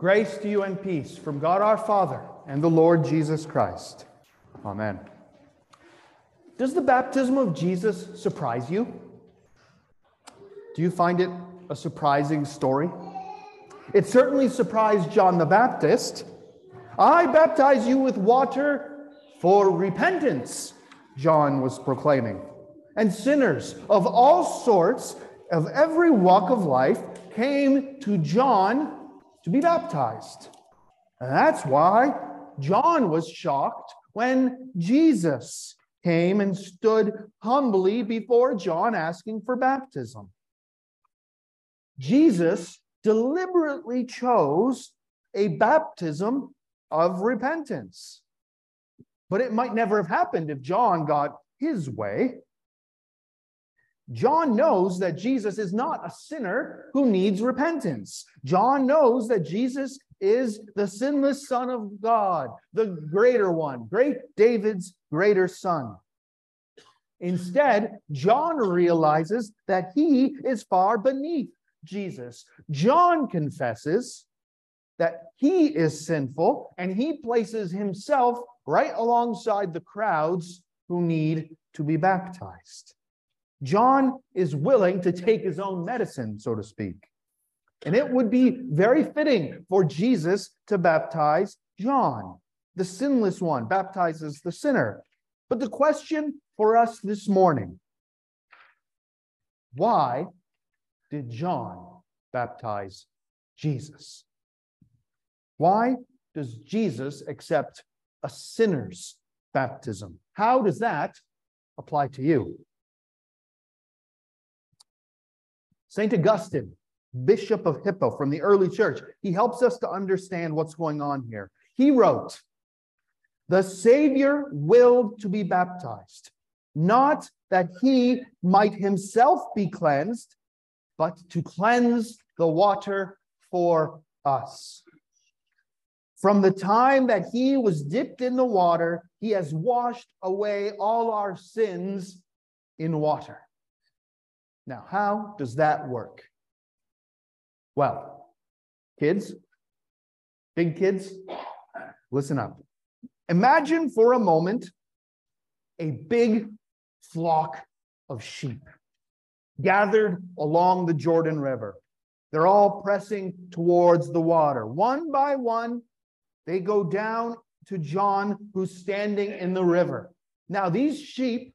Grace to you and peace from God our Father and the Lord Jesus Christ. Amen. Does the baptism of Jesus surprise you? Do you find it a surprising story? It certainly surprised John the Baptist. I baptize you with water for repentance, John was proclaiming. And sinners of all sorts, of every walk of life, came to John to be baptized. And that's why John was shocked when Jesus came and stood humbly before John asking for baptism. Jesus deliberately chose a baptism of repentance. But it might never have happened if John got his way. John knows that Jesus is not a sinner who needs repentance. John knows that Jesus is the sinless Son of God, the greater one, great David's greater son. Instead, John realizes that he is far beneath Jesus. John confesses that he is sinful and he places himself right alongside the crowds who need to be baptized. John is willing to take his own medicine, so to speak. And it would be very fitting for Jesus to baptize John, the sinless one, baptizes the sinner. But the question for us this morning why did John baptize Jesus? Why does Jesus accept a sinner's baptism? How does that apply to you? St. Augustine, Bishop of Hippo from the early church, he helps us to understand what's going on here. He wrote, The Savior willed to be baptized, not that he might himself be cleansed, but to cleanse the water for us. From the time that he was dipped in the water, he has washed away all our sins in water. Now, how does that work? Well, kids, big kids, listen up. Imagine for a moment a big flock of sheep gathered along the Jordan River. They're all pressing towards the water. One by one, they go down to John, who's standing in the river. Now, these sheep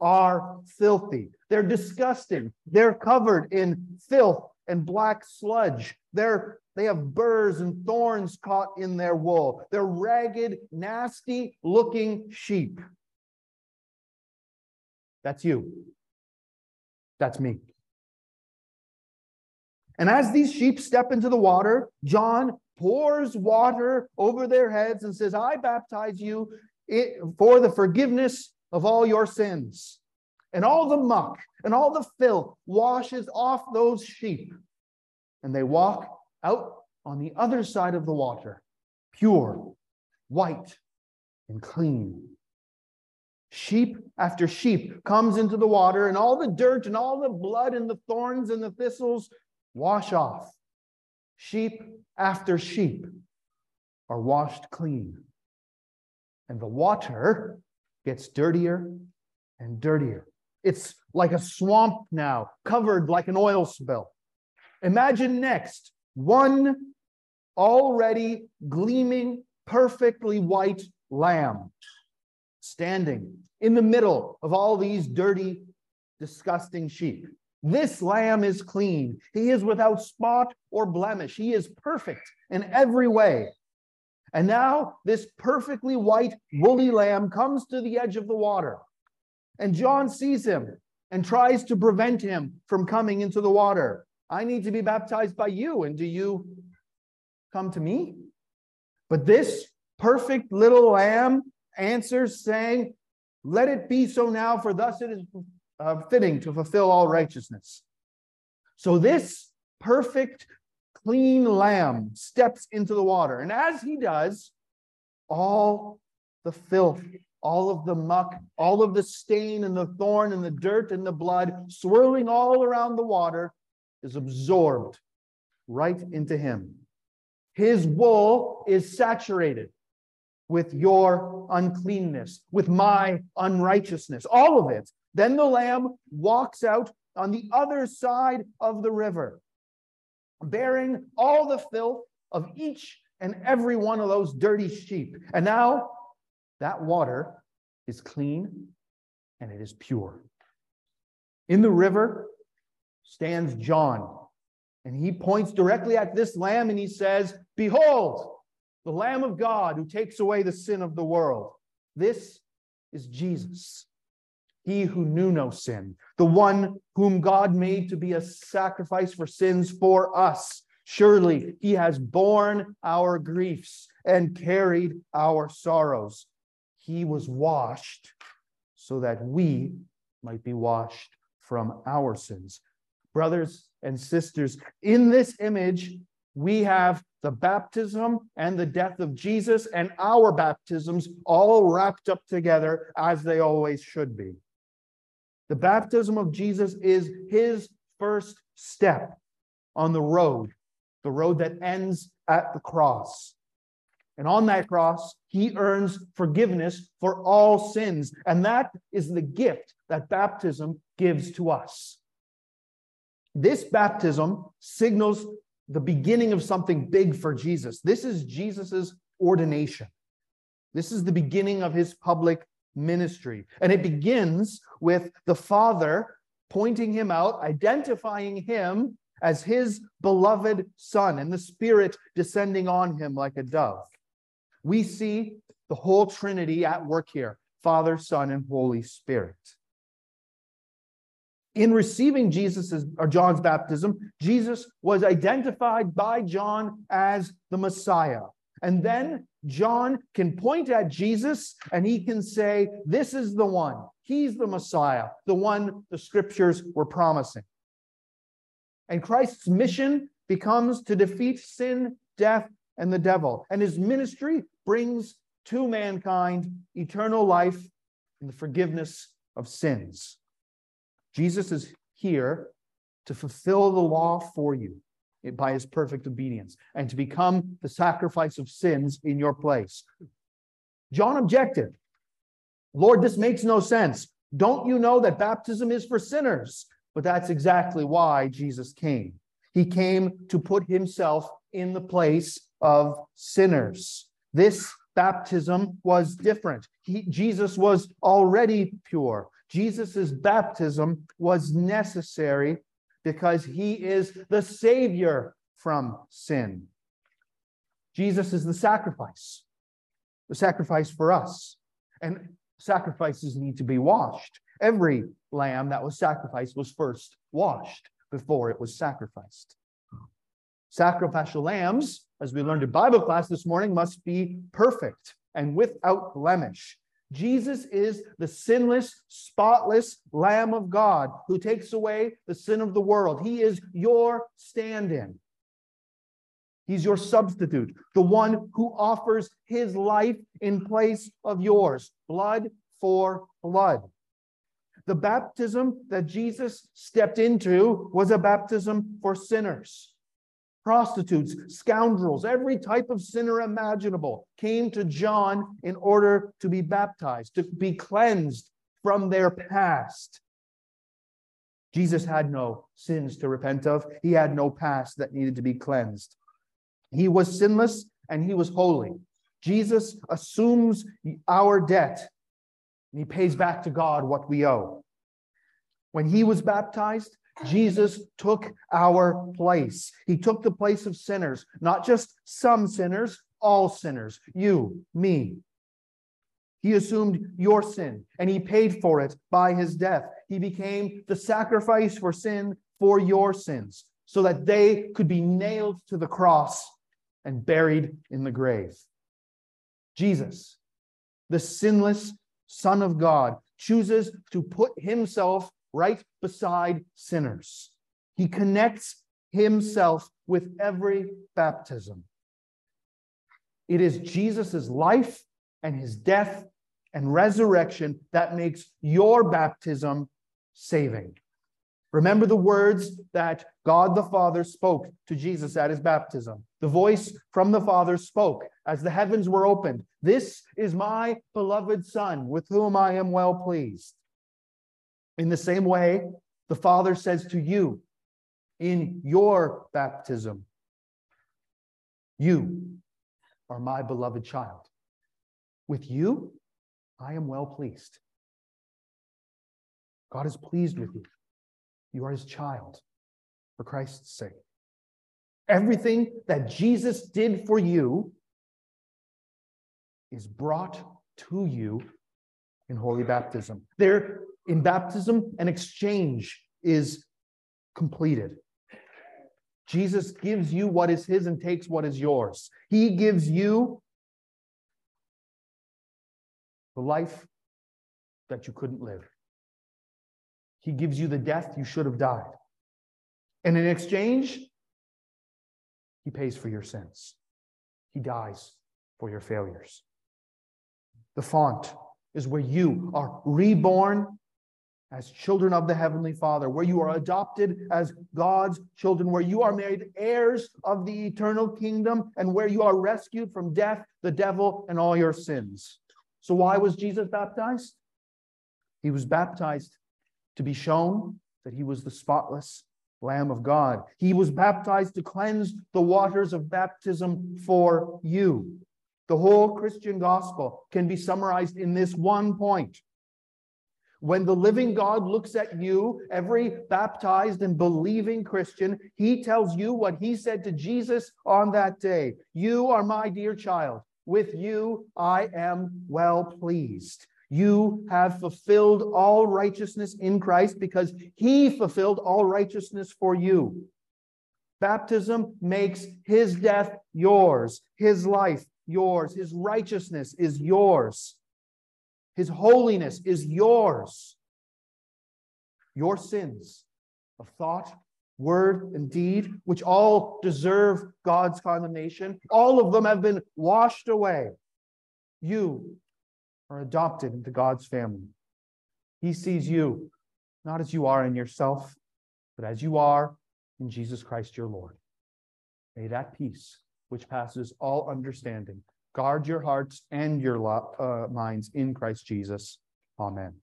are filthy. They're disgusting. They're covered in filth and black sludge. They're they have burrs and thorns caught in their wool. They're ragged, nasty looking sheep. That's you. That's me. And as these sheep step into the water, John pours water over their heads and says, I baptize you for the forgiveness of all your sins. And all the muck and all the filth washes off those sheep. And they walk out on the other side of the water, pure, white, and clean. Sheep after sheep comes into the water, and all the dirt and all the blood and the thorns and the thistles wash off. Sheep after sheep are washed clean. And the water gets dirtier and dirtier. It's like a swamp now, covered like an oil spill. Imagine next one already gleaming, perfectly white lamb standing in the middle of all these dirty, disgusting sheep. This lamb is clean. He is without spot or blemish. He is perfect in every way. And now this perfectly white, woolly lamb comes to the edge of the water. And John sees him and tries to prevent him from coming into the water. I need to be baptized by you. And do you come to me? But this perfect little lamb answers, saying, Let it be so now, for thus it is uh, fitting to fulfill all righteousness. So this perfect, clean lamb steps into the water. And as he does, all the filth, all of the muck, all of the stain and the thorn and the dirt and the blood swirling all around the water is absorbed right into him. His wool is saturated with your uncleanness, with my unrighteousness, all of it. Then the lamb walks out on the other side of the river, bearing all the filth of each and every one of those dirty sheep. And now that water is clean and it is pure. In the river stands John, and he points directly at this lamb and he says, Behold, the Lamb of God who takes away the sin of the world. This is Jesus, he who knew no sin, the one whom God made to be a sacrifice for sins for us. Surely he has borne our griefs and carried our sorrows. He was washed so that we might be washed from our sins. Brothers and sisters, in this image, we have the baptism and the death of Jesus and our baptisms all wrapped up together as they always should be. The baptism of Jesus is his first step on the road, the road that ends at the cross. And on that cross, he earns forgiveness for all sins. And that is the gift that baptism gives to us. This baptism signals the beginning of something big for Jesus. This is Jesus's ordination. This is the beginning of his public ministry. And it begins with the Father pointing him out, identifying him as his beloved Son, and the Spirit descending on him like a dove we see the whole Trinity at work here Father, Son, and Holy Spirit. In receiving Jesus's or John's baptism, Jesus was identified by John as the Messiah. And then John can point at Jesus and he can say, This is the one. He's the Messiah, the one the scriptures were promising. And Christ's mission becomes to defeat sin, death, and the devil. And his ministry brings to mankind eternal life and the forgiveness of sins. Jesus is here to fulfill the law for you by his perfect obedience and to become the sacrifice of sins in your place. John objected, Lord, this makes no sense. Don't you know that baptism is for sinners? But that's exactly why Jesus came. He came to put himself in the place of sinners. This baptism was different. He, Jesus was already pure. Jesus' baptism was necessary because he is the Savior from sin. Jesus is the sacrifice, the sacrifice for us. And sacrifices need to be washed. Every lamb that was sacrificed was first washed before it was sacrificed. Sacrificial lambs, as we learned in Bible class this morning, must be perfect and without blemish. Jesus is the sinless, spotless Lamb of God who takes away the sin of the world. He is your stand in. He's your substitute, the one who offers his life in place of yours, blood for blood. The baptism that Jesus stepped into was a baptism for sinners prostitutes, scoundrels, every type of sinner imaginable came to John in order to be baptized, to be cleansed from their past. Jesus had no sins to repent of, he had no past that needed to be cleansed. He was sinless and he was holy. Jesus assumes our debt and he pays back to God what we owe. When he was baptized, Jesus took our place. He took the place of sinners, not just some sinners, all sinners, you, me. He assumed your sin and he paid for it by his death. He became the sacrifice for sin for your sins so that they could be nailed to the cross and buried in the grave. Jesus, the sinless Son of God, chooses to put himself right beside sinners. He connects himself with every baptism. It is Jesus' life and his death and resurrection that makes your baptism saving. Remember the words that God the Father spoke to Jesus at his baptism. The voice from the Father spoke as the heavens were opened. This is my beloved Son, with whom I am well pleased. In the same way, the Father says to you in your baptism, You are my beloved child. With you, I am well pleased. God is pleased with you. You are his child for Christ's sake. Everything that Jesus did for you is brought to you in holy baptism. There, in baptism, an exchange is completed. Jesus gives you what is his and takes what is yours. He gives you the life that you couldn't live. He gives you the death you should have died. And in exchange, he pays for your sins. He dies for your failures. The font is where you are reborn as children of the Heavenly Father, where you are adopted as God's children, where you are made heirs of the eternal kingdom, and where you are rescued from death, the devil, and all your sins. So, why was Jesus baptized? He was baptized to be shown that he was the spotless Lamb of God. He was baptized to cleanse the waters of baptism for you. The whole Christian gospel can be summarized in this one point. When the living God looks at you, every baptized and believing Christian, he tells you what he said to Jesus on that day You are my dear child. With you I am well pleased. You have fulfilled all righteousness in Christ because he fulfilled all righteousness for you. Baptism makes his death yours, his life yours, his righteousness is yours, his holiness is yours. Your sins of thought, word, and deed, which all deserve God's condemnation, all of them have been washed away. You are adopted into God's family. He sees you not as you are in yourself, but as you are in Jesus Christ your Lord. May that peace, which passes all understanding, guard your hearts and your uh, minds in Christ Jesus. Amen.